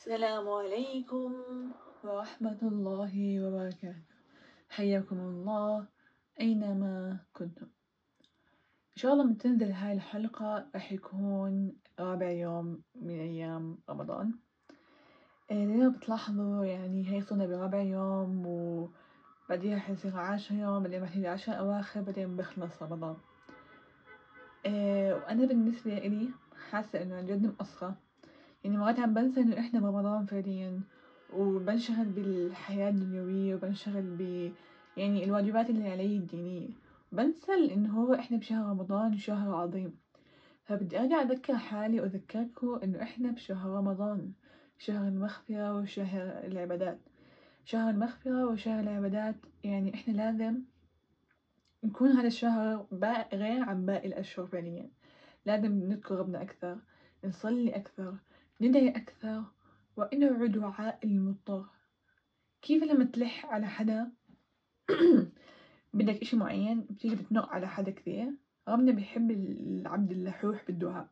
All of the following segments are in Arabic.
السلام عليكم. ورحمة الله وبركاته. حياكم الله أينما كنتم. إن شاء الله من تنزل هاي الحلقة راح يكون رابع يوم من أيام رمضان. زي ما بتلاحظوا يعني هي صرنا برابع يوم وبعديها حيصير عاشر يوم بعدين راح يجي عشر أواخر بعدين بيخلص رمضان. وأنا بالنسبة إلي حاسة إنه عن جد مقصرة. يعني مرات عم بنسى إنه إحنا برمضان فعليًا وبنشغل بالحياة الدنيوية وبنشغل ب يعني الواجبات اللي علي الدينية. بنسى إنه هو إحنا بشهر رمضان شهر عظيم. فبدي أرجع أذكر حالي وأذكركم إنه إحنا بشهر رمضان شهر المغفرة وشهر العبادات. شهر المغفرة وشهر العبادات يعني إحنا لازم نكون هذا الشهر غير عن باقي الأشهر فعليًا. لازم نذكر ربنا أكثر نصلي أكثر ندعي أكثر وندعو دعاء المضطر. كيف لما تلح على حدا؟ بدك إشي معين؟ بتيجي بتنق على حدا كثير؟ ربنا بيحب العبد اللحوح بالدعاء.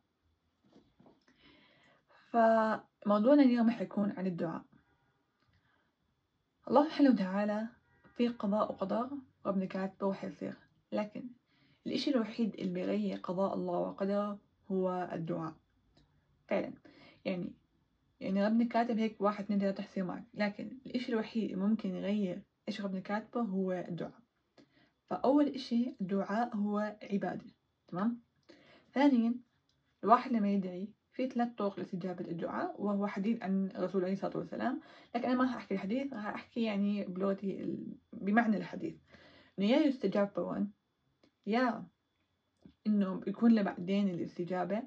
فموضوعنا اليوم حيكون عن الدعاء. الله سبحانه وتعالى في قضاء وقدر ربنا كاتبه وحيصير لكن الإشي الوحيد اللي بيغير قضاء الله وقدره هو الدعاء. فعلا. يعني يعني ربنا كاتب هيك واحد اثنين ثلاثة تحصيل معك. لكن الإشي الوحيد اللي ممكن يغير إيش ربنا كاتبه هو الدعاء. فأول إشي الدعاء هو عبادة تمام؟ ثانيا الواحد لما يدعي في ثلاث طرق لاستجابة الدعاء وهو حديث عن الرسول عليه الصلاة والسلام. لكن أنا ما أحكي الحديث راح أحكي يعني بلغتي بمعنى الحديث. إنه يا يستجاب فورا يا إنه يكون لبعدين الاستجابة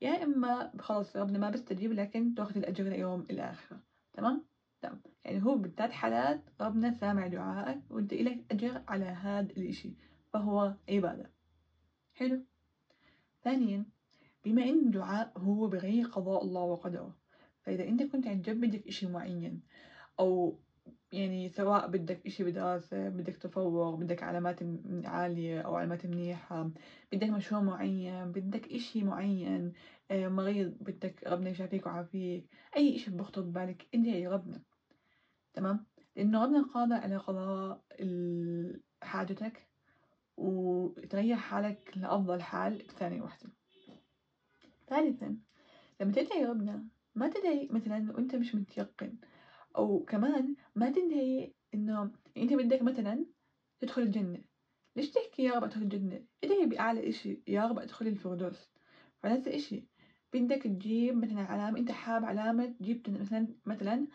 يا إما خلاص ربنا ما بيستجيب لكن تأخذ الأجر ليوم الآخرة تمام؟ تمام يعني هو بالثلاث حالات ربنا سامع دعائك وأنت إلك أجر على هذا الإشي فهو عبادة. حلو؟ ثانيا بما إن الدعاء هو بغير قضاء الله وقدره فإذا أنت كنت عن جد بدك إشي معين أو يعني سواء بدك إشي بدراسة بدك تفوق بدك علامات عالية أو علامات منيحة بدك مشروع معين بدك إشي معين آه، مريض بدك ربنا يشافيك ويعافيك أي إشي بخطر ببالك ادعي ربنا. تمام؟ لأنه ربنا قادر على قضاء حاجتك وتغير حالك لأفضل حال بثانية واحدة. ثالثا لما تدعي ربنا ما تدعي مثلا وأنت مش متيقن. أو كمان ما تنتهي إنه أنت بدك مثلا تدخل الجنة. ليش تحكي يا رب أدخل الجنة؟ ادعي بأعلى إشي يا رب أدخل الفردوس. فنفس الإشي بدك تجيب مثلا علامة أنت حاب علامة جبت مثلا مثلا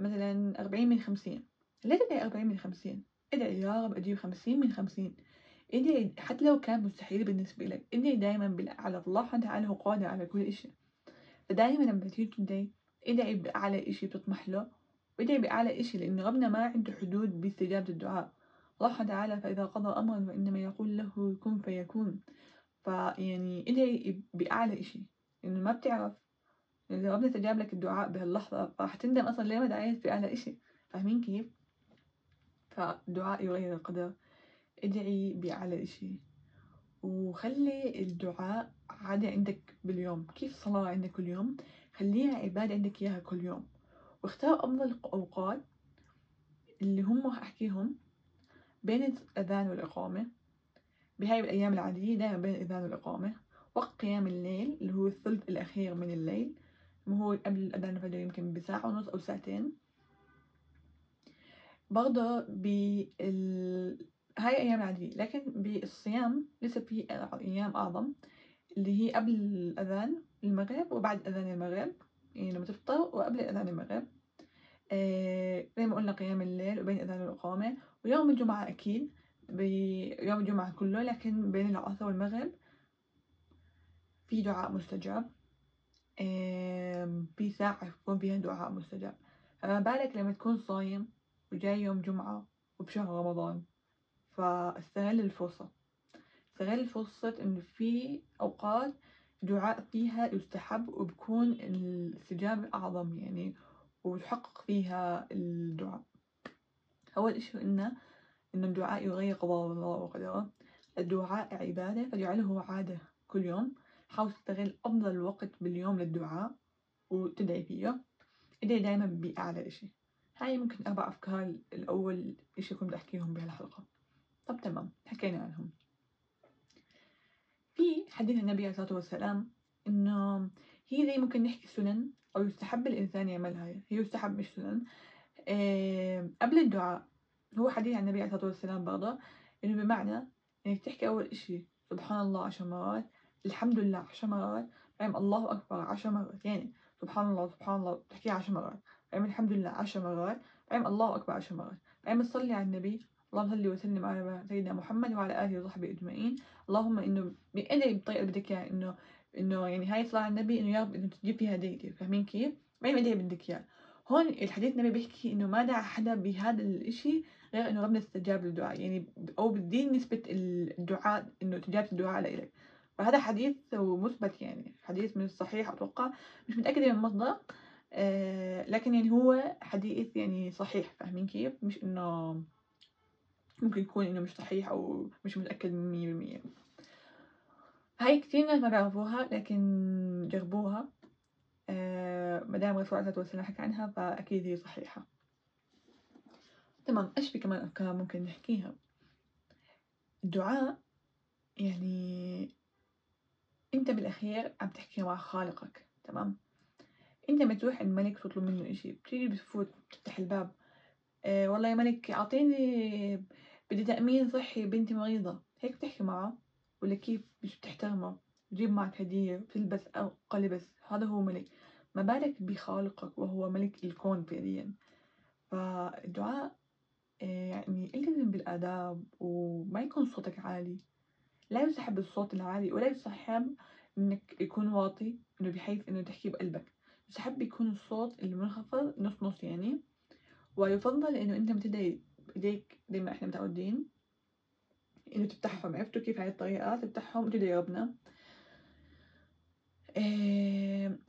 مثلا أربعين من خمسين. ليه تدعي أربعين من خمسين؟ ادعي يا رب أجيب خمسين من خمسين. ادعي حتى لو كان مستحيل بالنسبة لك ادعي دايما على الله سبحانه وتعالى هو قادر على كل إشي. فدايما لما تيجي تدعي ادعي بأعلى إشي بتطمح له وادعي بأعلى إشي لأن ربنا ما عنده حدود باستجابة الدعاء. الله تعالى فإذا قضى أمرا فإنما يقول له كن فيكون. فيعني ادعي بأعلى إشي لأنه ما بتعرف. إذا ربنا استجاب لك الدعاء بهاللحظة راح تندم أصلا ليه ما دعيت بأعلى إشي. فاهمين كيف؟ فالدعاء يغير القدر. ادعي بأعلى إشي. وخلي الدعاء عادة عندك باليوم كيف الصلاة عندك كل يوم خليها عبادة عندك إياها كل يوم. واختار أفضل الأوقات اللي هم أحكيهم بين الأذان والإقامة. بهاي الأيام العادية دائما بين الأذان والإقامة. وقت قيام الليل اللي هو الثلث الأخير من الليل هو قبل الأذان الفجر يمكن بساعة ونص أو ساعتين. برضه بال هاي أيام العادية. لكن بالصيام لسه في أيام أعظم. اللي هي قبل الأذان المغرب وبعد أذان المغرب يعني لما تفطر وقبل أذان المغرب. آه زي ما قلنا قيام الليل وبين أذان الإقامة ويوم الجمعة أكيد بيوم الجمعة كله لكن بين العصر والمغرب في دعاء مستجاب. في ساعة يكون فيها دعاء مستجاب. فما بالك لما تكون صايم وجاي يوم جمعة وبشهر رمضان فاستغل الفرصة. استغل فرصة إنه في أوقات دعاء فيها يستحب وبكون الاستجابة أعظم يعني وتحقق فيها الدعاء. أول إشي إنه إن الدعاء يغير قضاء الله وقدره. الدعاء عبادة فاجعله عادة كل يوم. حاول تستغل أفضل وقت باليوم للدعاء وتدعي فيه. إيدي دايما بأعلى إشي. هاي ممكن أربع أفكار. الأول إشي كنت أحكيهم بهالحلقة. طب تمام حكينا عنهم. في حديث النبي عليه الصلاة والسلام إنه هي زي ممكن نحكي سنن أو يستحب الإنسان يعملها هي يستحب مش سنن. قبل الدعاء هو حديث عن النبي عليه الصلاة والسلام برضه إنه بمعنى إنك تحكي أول إشي سبحان الله عشر مرات الحمد لله عشر مرات بعدين الله أكبر عشر مرات يعني سبحان الله سبحان الله تحكيها عشر مرات بعدين الحمد لله عشر مرات بعدين الله أكبر عشر مرات بعدين تصلي على النبي اللهم صل وسلم على سيدنا محمد وعلى آله وصحبه أجمعين. اللهم إنه بأي بطريقة اللي بدك إياها إنه إنه يعني هاي صلاة على النبي إنه يا رب إنه تجيب فيها هدية فاهمين كيف؟ بعدين بدي بدك إياه هون الحديث النبي بيحكي إنه ما دعا حدا بهذا الإشي غير إنه ربنا استجاب للدعاء يعني أو بتزيد نسبة الدعاء إنه استجابة الدعاء لإلك فهذا حديث مثبت يعني حديث من الصحيح أتوقع. مش متأكدة من المصدر آه لكن يعني هو حديث يعني صحيح فاهمين كيف؟ مش إنه ممكن يكون إنه مش صحيح أو مش متأكد مية بالمية. هاي كتير ناس ما بيعرفوها لكن جربوها. آه مدام الرسول عليه الصلاة والسلام حكى عنها فأكيد هي صحيحة. تمام إيش في كمان أفكار ممكن نحكيها؟ الدعاء يعني أنت بالأخير عم تحكي مع خالقك تمام؟ أنت بتروح الملك تطلب منه إشي بتيجي بتفوت بتفتح الباب. آه والله يا ملك أعطيني بدي تأمين صحي بنتي مريضة. هيك بتحكي معه ولا كيف مش بتحترمه بتجيب معك هدية بتلبس أرقى لبس هذا هو ملك. ما بالك بخالقك وهو ملك الكون فعليا. فالدعاء يعني التزم بالآداب وما يكون صوتك عالي. لا يسحب الصوت العالي ولا يسحب إنك يكون واطي إنه بحيث إنه تحكي بقلبك. يسحب يكون الصوت المنخفض نص نص يعني. ويفضل إنه أنت بتدعي بإيديك زي ما إحنا متعودين إنه تفتحهم عرفتوا كيف هاي الطريقة؟ تفتحهم وتدعي ربنا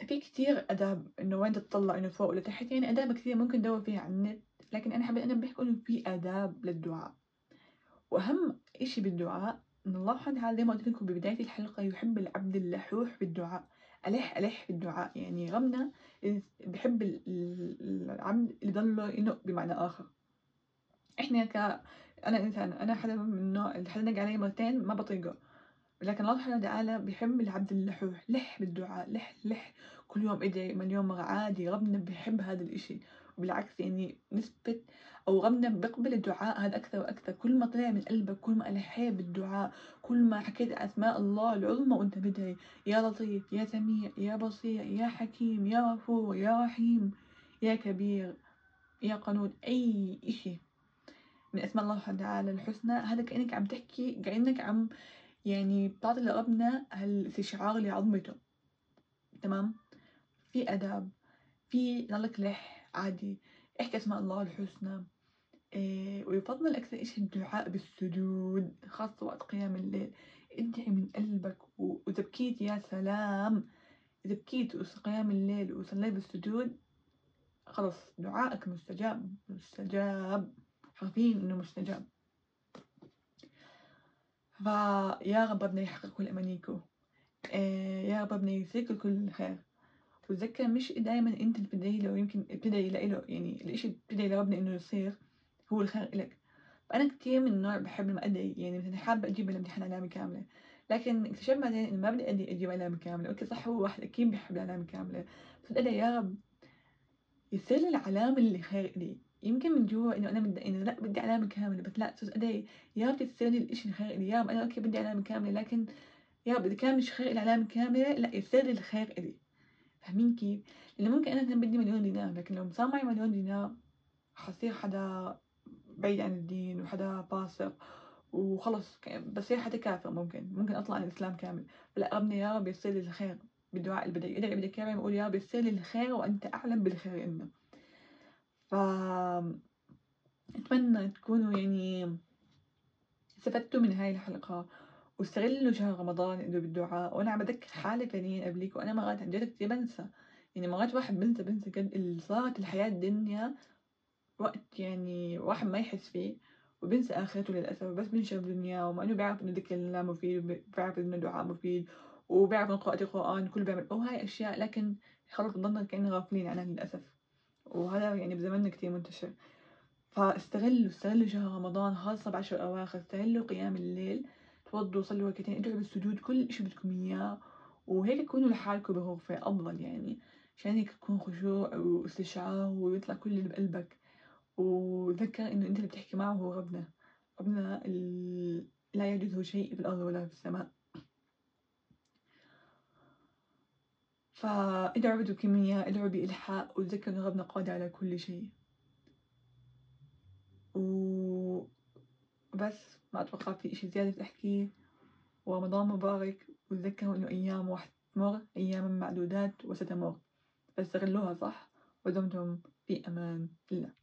في كتير آداب إنه وين تطلع إنه فوق ولا تحت يعني آداب كثير ممكن تدور فيها على النت لكن أنا حابة أنبهك إنه في آداب للدعاء. وأهم إشي بالدعاء إن الله سبحانه زي ما قلت لكم ببداية الحلقة يحب العبد اللحوح بالدعاء ألح ألح في الدعاء. يعني ربنا بحب العبد اللي ضله ينق بمعنى آخر. إحنا ك أنا إنسان أنا حدا من النوع اللي حدا نق علي مرتين ما بطيقه. لكن الله سبحانه وتعالى بيحب العبد اللحوح لح بالدعاء لح لح. كل يوم ادعي مليون مرة عادي ربنا بيحب هذا الإشي. وبالعكس يعني نسبة أو ربنا بيقبل الدعاء هذا أكثر وأكثر. كل ما طلع من قلبك كل ما ألحيت بالدعاء كل ما حكيت أسماء الله العظمى وأنت بدعي. يا لطيف يا سميع يا بصير يا حكيم يا غفور يا رحيم يا كبير يا قنوت أي إشي. من أسماء الله وتعالى الحسنى هذا كأنك عم تحكي كأنك عم يعني بتعطي لربنا هالاستشعار لعظمته تمام؟ في أداب في ضلك لح عادي احكي أسماء الله الحسنى إيه ويفضل أكثر إشي الدعاء بالسجود خاصة وقت قيام الليل. ادعي من قلبك وإذا بكيت يا سلام. إذا بكيت قيام الليل وصليت بالسجود خلص دعائك مستجاب مستجاب. عارفين إنه مستجاب فيا رب ربنا يحقق كل أمانيكم إيه يا رب ربنا يسيك كل خير. وتذكر مش دايما أنت اللي بتدعي له يمكن بتدعي له يعني الإشي بتدعي لربنا إنه يصير هو الخير إلك. فأنا كتير من النوع بحب لما أدعي يعني مثلا حابة أجيب الامتحان علامة كاملة. لكن اكتشفت بعدين إنه ما بدي أدعي أجيب علامة كاملة. okay صح هو واحد أكيد بحب العلامة كاملة. بس أدعي يا رب يصير لي العلامة اللي خير إلي. يمكن من جوا إنه أنا بدي إنه لا بدي علامة كاملة بس لا صرت أدعي يا رب تصير لي الإشي الخير يا رب أنا okay بدي علامة كاملة لكن يا رب كان مش خير العلامة كاملة لا يصير الخير إلي. فاهمين كيف؟ لأنه ممكن أنا كان بدي مليون دينار لكن لو صار معي مليون دينار حصير حدا بعيد عن الدين وحدا فاسق وخلص بصير حدا كافر ممكن ممكن أطلع عن الإسلام كامل. فلا ربنا يا رب يصير لي الخير بالدعاء اللي بدي ادعي بدي كامل بقول يا رب يصير لي الخير وأنت أعلم بالخير إنه. ف أتمنى تكونوا يعني استفدتوا من هاي الحلقة واستغلوا شهر رمضان إنه بالدعاء. وأنا عم بذكر حالي فعليا قبليك وأنا مرات عن جد كتير بنسى. يعني مرات واحد بنسى بنسى قد صارت الحياة الدنيا وقت يعني واحد ما يحس فيه وبنسى آخرته للأسف. بس بنشغل دنيا ومع إنه بيعرف إنه ذكر الله مفيد وبيعرف إنه دعاء مفيد وبيعرف إنه قراءة القرآن. كله بيعمل أو هاي أشياء. لكن خلص بنضلنا كأننا غافلين عنها للأسف. وهذا يعني بزمننا كتير منتشر. فاستغلوا استغلوا شهر رمضان خاصة بعشر الأواخر استغلوا قيام الليل توضوا صلوا ركعتين ادعوا بالسجود كل إشي بدكم إياه. وهيك كونوا لحالكم بغرفة أفضل يعني. عشان هيك يكون خشوع واستشعار ويطلع كل اللي بقلبك. وتذكر إنه أنت اللي بتحكي معه هو ربنا. ربنا. لا يعجزه شيء في الأرض ولا في السماء. فادعوا بكمية ادعوا بإلحاء وتذكر إن ربنا قادر على كل شيء. وبس ما أتوقع في إشي زيادة أحكيه ورمضان مبارك وتذكروا إنه أيام راح تمر أيام معدودات وستمر. فاستغلوها صح ودمتم في أمان. الله